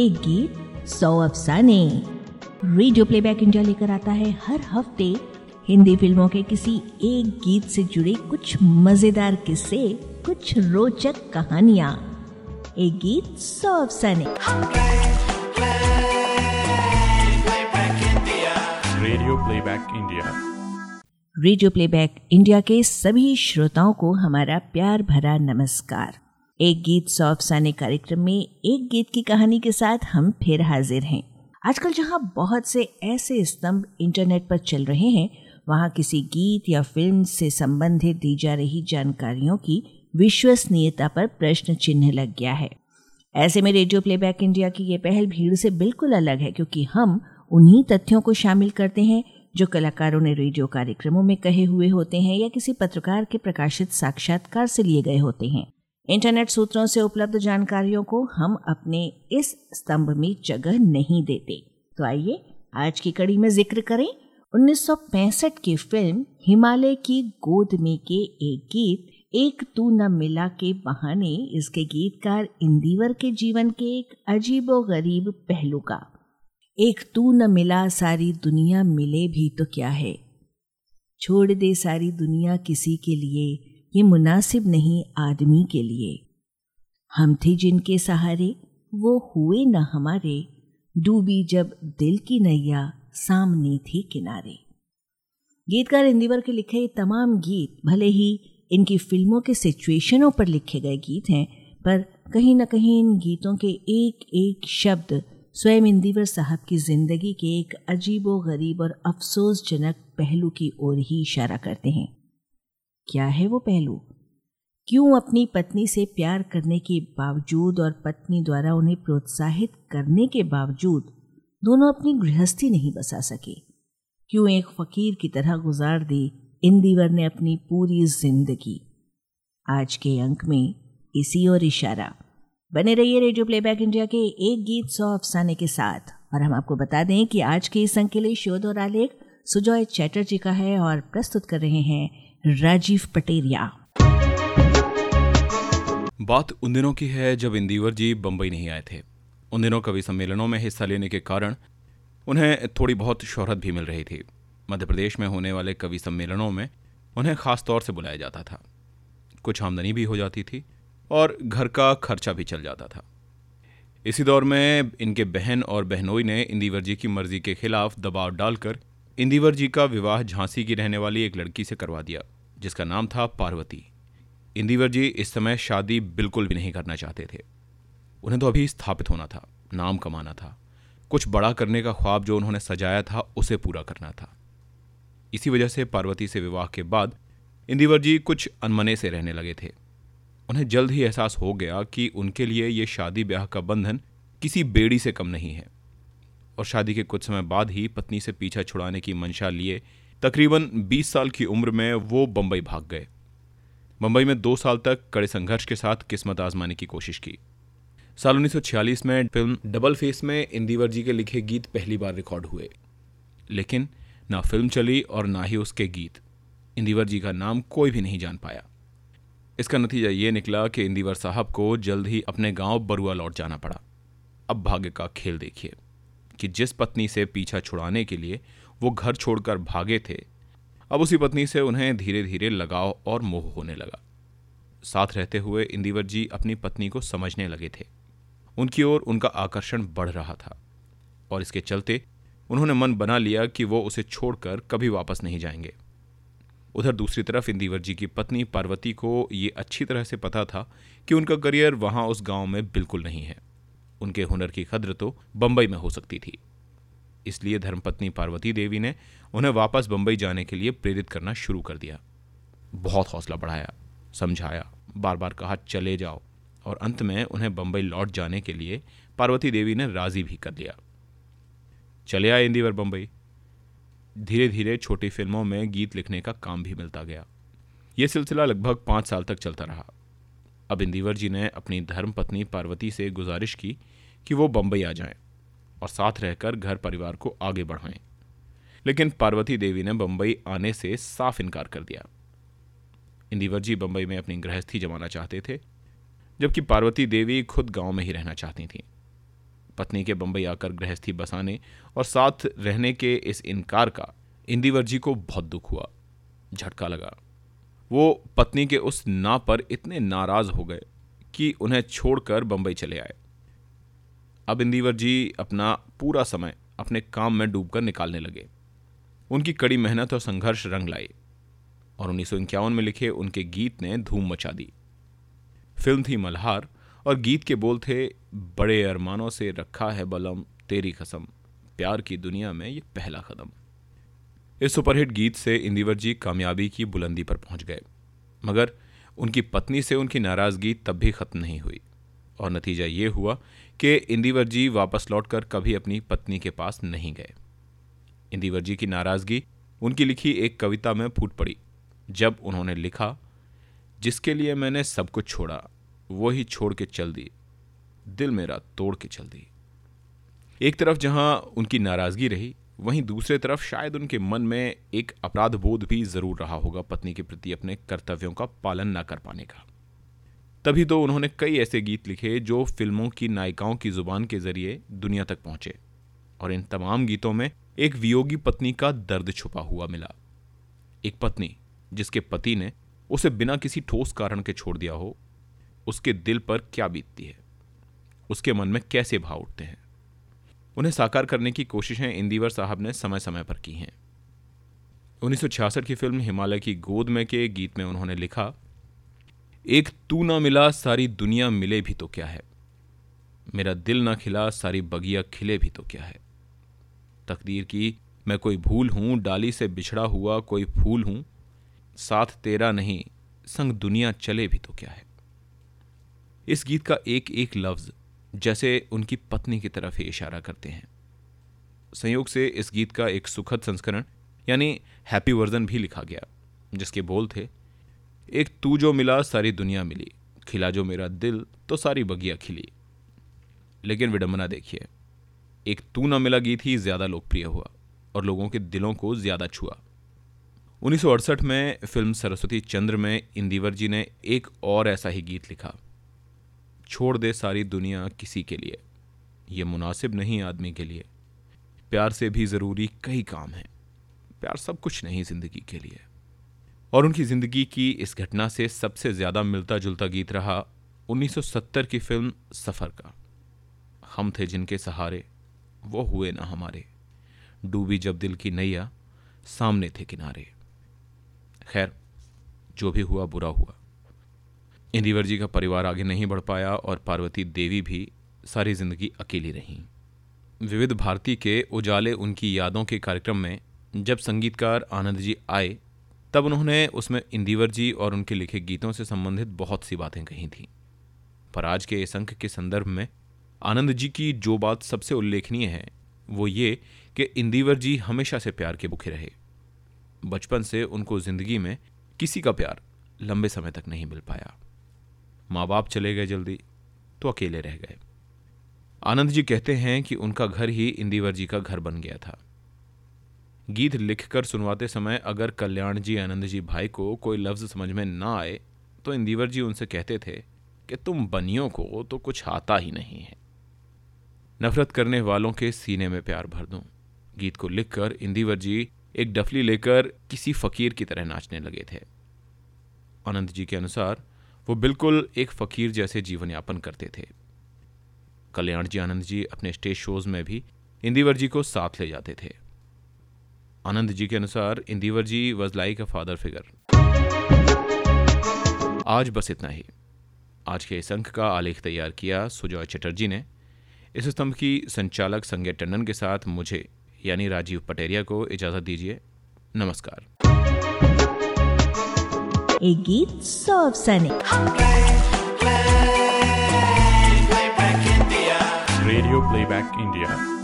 एक गीत सौ अफसाने। रेडियो प्लेबैक इंडिया लेकर आता है हर हफ़्ते हिंदी फ़िल्मों के किसी एक गीत से जुड़े कुछ मज़ेदार किस्से कुछ रोचक कहानियाँ। एक गीत सौ अफसाने। Radio playback India radio playback India के सभी श्रोताओं को हमारा प्यार भरा नमस्कार। एक गीत सौ अफसाने कार्यक्रम में एक गीत की कहानी के साथ हम फिर हाजिर हैं। आजकल जहाँ बहुत से ऐसे स्तंभ इंटरनेट पर चल रहे हैं, वहाँ किसी गीत या फ़िल्म से संबंधित दी जा रही जानकारियों की विश्वसनीयता पर प्रश्न चिन्ह लग गया है। ऐसे में रेडियो प्लेबैक इंडिया की ये पहल भीड़ से बिल्कुल अलग है, क्योंकि हम उन्हीं तथ्यों को शामिल करते हैं, जो कलाकारों ने रेडियो कार्यक्रमों में कहे हुए होते हैं या किसी पत्रकार के प्रकाशित साक्षात्कार से लिए गए होते हैं। इंटरनेट सूत्रों से उपलब्ध जानकारियों को हम अपने इस स्तंभ में जगह नहीं देते। तो आइए आज की कड़ी में ज़िक्र करें 1965 की फ़िल्म हिमालय की गोद में के एक गीत, एक तू न मिला के बहाने, इसके गीतकार इंदिवर के जीवन के एक अजीबो गरीब पहलू का। एक तू न मिला, सारी दुनिया मिले भी तो क्या है? छोड़ दे सारी दुनिया किसी के लिए ये मुनासिब नहीं आदमी के लिए। हम थे जिनके सहारे, वो हुए न हमारे, डूबी जब दिल की नैया सामने थी किनारे। गीतकार इंदिवर के लिखे तमाम गीत, भले ही इनकी फ़िल्मों के सिचुएशनों पर लिखे गए गीत हैं, पर कहीं ना कहीं इन गीतों के एक एक शब्द स्वयं इंदिवर साहब की ज़िंदगी के एक अजीबो गरीब और अफसोसजनक पहलू की ओर ही इशारा करते हैं। क्या है वो पहलू? क्यों अपनी पत्नी से प्यार करने के बावजूद और पत्नी द्वारा उन्हें प्रोत्साहित करने के बावजूद दोनों अपनी गृहस्थी नहीं बसा सके? क्यों एक फकीर की तरह गुजार दी इंदिवर ने अपनी पूरी ज़िंदगी? आज के अंक में इसी और इशारा। बने रहिए रेडियो प्लेबैक इंडिया के एक गीत सौ अफसाने के साथ। और हम आपको बता दें कि आज के इस अंक के लिए शोध और आलेख सुजॉय चैटर्जी का है और प्रस्तुत कर रहे हैं राजीव पटेरिया। बात उन दिनों की है जब इंदिवर जी बंबई नहीं आए थे। उन दिनों कवि सम्मेलनों में हिस्सा लेने के कारण उन्हें थोड़ी बहुत शोहरत भी मिल रही थी। मध्य प्रदेश में होने वाले कवि सम्मेलनों में उन्हें खास तौर से बुलाया जाता था। कुछ आमदनी भी हो जाती थी और घर का खर्चा भी चल जाता था। इसी दौर में इनके बहन और बहनोई ने इंदिवर जी की मर्ज़ी के खिलाफ दबाव डालकर इंदिवर जी का विवाह झांसी की रहने वाली एक लड़की से करवा दिया, जिसका नाम था पार्वती। इंदिवर जी इस समय शादी बिल्कुल भी नहीं करना चाहते थे। उन्हें तो अभी स्थापित होना था, नाम कमाना था। कुछ बड़ा करने का ख्वाब जो उन्होंने सजाया था, उसे पूरा करना था। इसी वजह से पार्वती से विवाह के बाद इंदिवर जी कुछ अनमने से रहने लगे थे। उन्हें जल्द ही एहसास हो गया कि उनके लिए ये शादी ब्याह का बंधन किसी बेड़ी से कम नहीं है। और शादी के कुछ समय बाद ही पत्नी से पीछा छुड़ाने की मंशा लिए तकरीबन 20 साल की उम्र में वो बंबई भाग गए। बंबई में दो साल तक कड़े संघर्ष के साथ किस्मत आजमाने की कोशिश की। साल 1946 में फ़िल्म डबल फेस में इंदिवर जी के लिखे गीत पहली बार रिकॉर्ड हुए। लेकिन ना फ़िल्म चली और ना ही उसके गीत। इंदिवर जी का नाम कोई भी नहीं जान पाया। इसका नतीजा ये निकला कि इंदिवर साहब को जल्द ही अपने गाँव बरुआ लौट जाना पड़ा। अब भाग्य का खेल देखिए। कि जिस पत्नी से पीछा छुड़ाने के लिए वो घर छोड़कर भागे थे, अब उसी पत्नी से उन्हें धीरे धीरे लगाव और मोह होने लगा। साथ रहते हुए इंदिवर जी अपनी पत्नी को समझने लगे थे। उनकी ओर उनका आकर्षण बढ़ रहा था और इसके चलते उन्होंने मन बना लिया कि वो उसे छोड़कर कभी वापस नहीं जाएँगे। उधर दूसरी तरफ़ इंदिवर जी की पत्नी पार्वती को ये अच्छी तरह से पता था कि उनका करियर वहाँ उस गाँव में बिल्कुल नहीं है। उनके हुनर की कद्र तो बम्बई में हो सकती थी। इसलिए धर्मपत्नी पार्वती देवी ने उन्हें वापस बम्बई जाने के लिए प्रेरित करना शुरू कर दिया। बहुत हौसला बढ़ाया, समझाया बार बार कहा, चले जाओ। और अंत में उन्हें बंबई लौट जाने के लिए पार्वती देवी ने राज़ी भी कर लिया चले आए इंदिवर बंबई। धीरे धीरे छोटी फ़िल्मों में गीत लिखने का काम भी मिलता गया। यह सिलसिला लगभग पाँच साल तक चलता रहा। अब इंदिवर जी ने अपनी धर्म पत्नी पार्वती से गुजारिश की कि वो बम्बई आ जाएँ और साथ रहकर घर परिवार को आगे बढ़ाएँ। लेकिन पार्वती देवी ने बम्बई आने से साफ़ इनकार कर दिया। इंदिवर जी बम्बई में अपनी गृहस्थी जमाना चाहते थे, जबकि पार्वती देवी खुद गाँव में ही रहना चाहती थीं। पत्नी के बम्बई आकर गृहस्थी बसाने और साथ रहने के इस इनकार का इंदिवर जी को बहुत दुख हुआ, झटका लगा। वो पत्नी के उस ना पर इतने नाराज़ हो गए कि उन्हें छोड़कर बंबई चले आए। अब इंदिवर जी अपना पूरा समय अपने काम में डूबकर निकालने लगे। उनकी कड़ी मेहनत और संघर्ष रंग लाए और उन्नीस सौ इक्यावन में लिखे उनके गीत ने धूम मचा दी। फ़िल्म थी मल्हार और गीत के बोल थे, बड़े अरमानों से रखा है बलम तेरी कसम, प्यार की दुनिया में ये पहला कदम। इस सुपरहिट गीत से इंदिवर जी कामयाबी की बुलंदी पर पहुँच गए। मगर उनकी पत्नी से उनकी नाराज़गी तब भी खत्म नहीं हुई। और नतीजा ये हुआ कि इंदिवर जी वापस लौटकर कभी अपनी पत्नी के पास नहीं गए। इंदिवर जी की नाराज़गी उनकी लिखी एक कविता में फूट पड़ी। जब उन्होंने लिखा, जिसके लिए मैंने सब कुछ छोड़ा, वो ही छोड़ के चल दी। दिल मेरा तोड़ के चल दी। एक तरफ़ जहाँ उनकी नाराज़गी रही वहीं दूसरे तरफ़ शायद उनके मन में एक अपराध बोध भी ज़रूर रहा होगा पत्नी के प्रति अपने कर्तव्यों का पालन न कर पाने का। तभी तो उन्होंने कई ऐसे गीत लिखे जो फ़िल्मों की नायिकाओं की ज़ुबान के ज़रिए दुनिया तक पहुँचे, और इन तमाम गीतों में एक वियोगी पत्नी का दर्द छुपा हुआ मिला। एक पत्नी, जिसके पति ने उसे बिना किसी ठोस कारण के छोड़ दिया हो, उसके दिल पर क्या बीतती है? उसके मन में कैसे भाव उठते हैं? उन्हें साकार करने की कोशिशें इंदिवर साहब ने समय समय पर की हैं। 1966 की फ़िल्म हिमालय की गोद में के गीत में उन्होंने लिखा, एक तू ना मिला, सारी दुनिया मिले भी तो क्या है? मेरा दिल ना खिला, सारी बगिया खिले भी तो क्या है? तकदीर की, मैं कोई भूल हूँ, डाली से बिछड़ा हुआ कोई फूल हूँ, साथ तेरा नहीं, संग दुनिया चले भी तो क्या है? इस गीत का एक एक लफ्ज जैसे उनकी पत्नी की तरफ़ ही इशारा करते हैं। संयोग से इस गीत का एक सुखद संस्करण, यानी हैप्पी वर्जन भी लिखा गया, जिसके बोल थे, एक तू जो मिला, सारी दुनिया मिली, खिला जो मेरा दिल तो सारी बगिया खिली। लेकिन विडंबना देखिए, एक तू ना मिला गीत ही ज़्यादा लोकप्रिय हुआ और लोगों के दिलों को ज़्यादा छुआ। 1968 में फ़िल्म सरस्वती चंद्र में इंदिवर जी ने एक और ऐसा ही गीत लिखा। छोड़ दे सारी दुनिया किसी के लिए। यह मुनासिब नहीं आदमी के लिए। प्यार से भी ज़रूरी कई काम हैं। प्यार सब कुछ नहीं ज़िंदगी के लिए। और उनकी ज़िंदगी की इस घटना से सबसे ज़्यादा मिलता जुलता गीत रहा 1970 की फ़िल्म सफ़र का। हम थे जिनके सहारे, वो हुए ना हमारे। डूबी जब दिल की नैया, सामने थे किनारे। खैर, जो भी हुआ बुरा हुआ। इंदिवर जी का परिवार आगे नहीं बढ़ पाया और पार्वती देवी भी सारी ज़िंदगी अकेली रहीं। विविध भारती के उजाले उनकी यादों के कार्यक्रम में जब संगीतकार आनंद जी आए, तब उन्होंने उसमें इंदिवर जी और उनके लिखे गीतों से संबंधित बहुत सी बातें कही थीं। पर आज के इस अंक के संदर्भ में आनंद जी की जो बात सबसे उल्लेखनीय है, वो ये कि इंदिवर जी हमेशा से प्यार के भुखे रहे। बचपन से उनको ज़िंदगी में किसी का प्यार लंबे समय तक नहीं मिल पाया। माँ बाप चले गए जल्दी तो अकेले रह गए। आनंद जी कहते हैं कि उनका घर ही इंदिवर जी का घर बन गया था। गीत लिखकर सुनवाते समय अगर कल्याण जी, आनंद जी भाई को कोई लफ्ज समझ में ना आए तो इंदिवर जी उनसे कहते थे कि तुम बनियों को तो कुछ आता ही नहीं है। नफरत करने वालों के सीने में प्यार भर दूँ। गीत को लिखकर इंदिवर जी एक डफली लेकर किसी फकीर की तरह नाचने लगे थे। आनंद जी के अनुसार वो बिल्कुल एक फ़कीर जैसे जीवन यापन करते थे। कल्याण जी आनंद जी अपने स्टेज शोज़ में भी इंदिवर जी को साथ ले जाते थे। आनंद जी के अनुसार Indeevar ji was like a father figure आज बस इतना ही। आज के इस अंक का आलेख तैयार किया सुजॉय चटर्जी ने। इस स्तंभ की संचालक संजय टंडन के साथ मुझे, यानी राजीव पटेरिया को इजाज़त दीजिए। नमस्कार। एक गीत सौ अफसाने रेडियो प्लेबैक इंडिया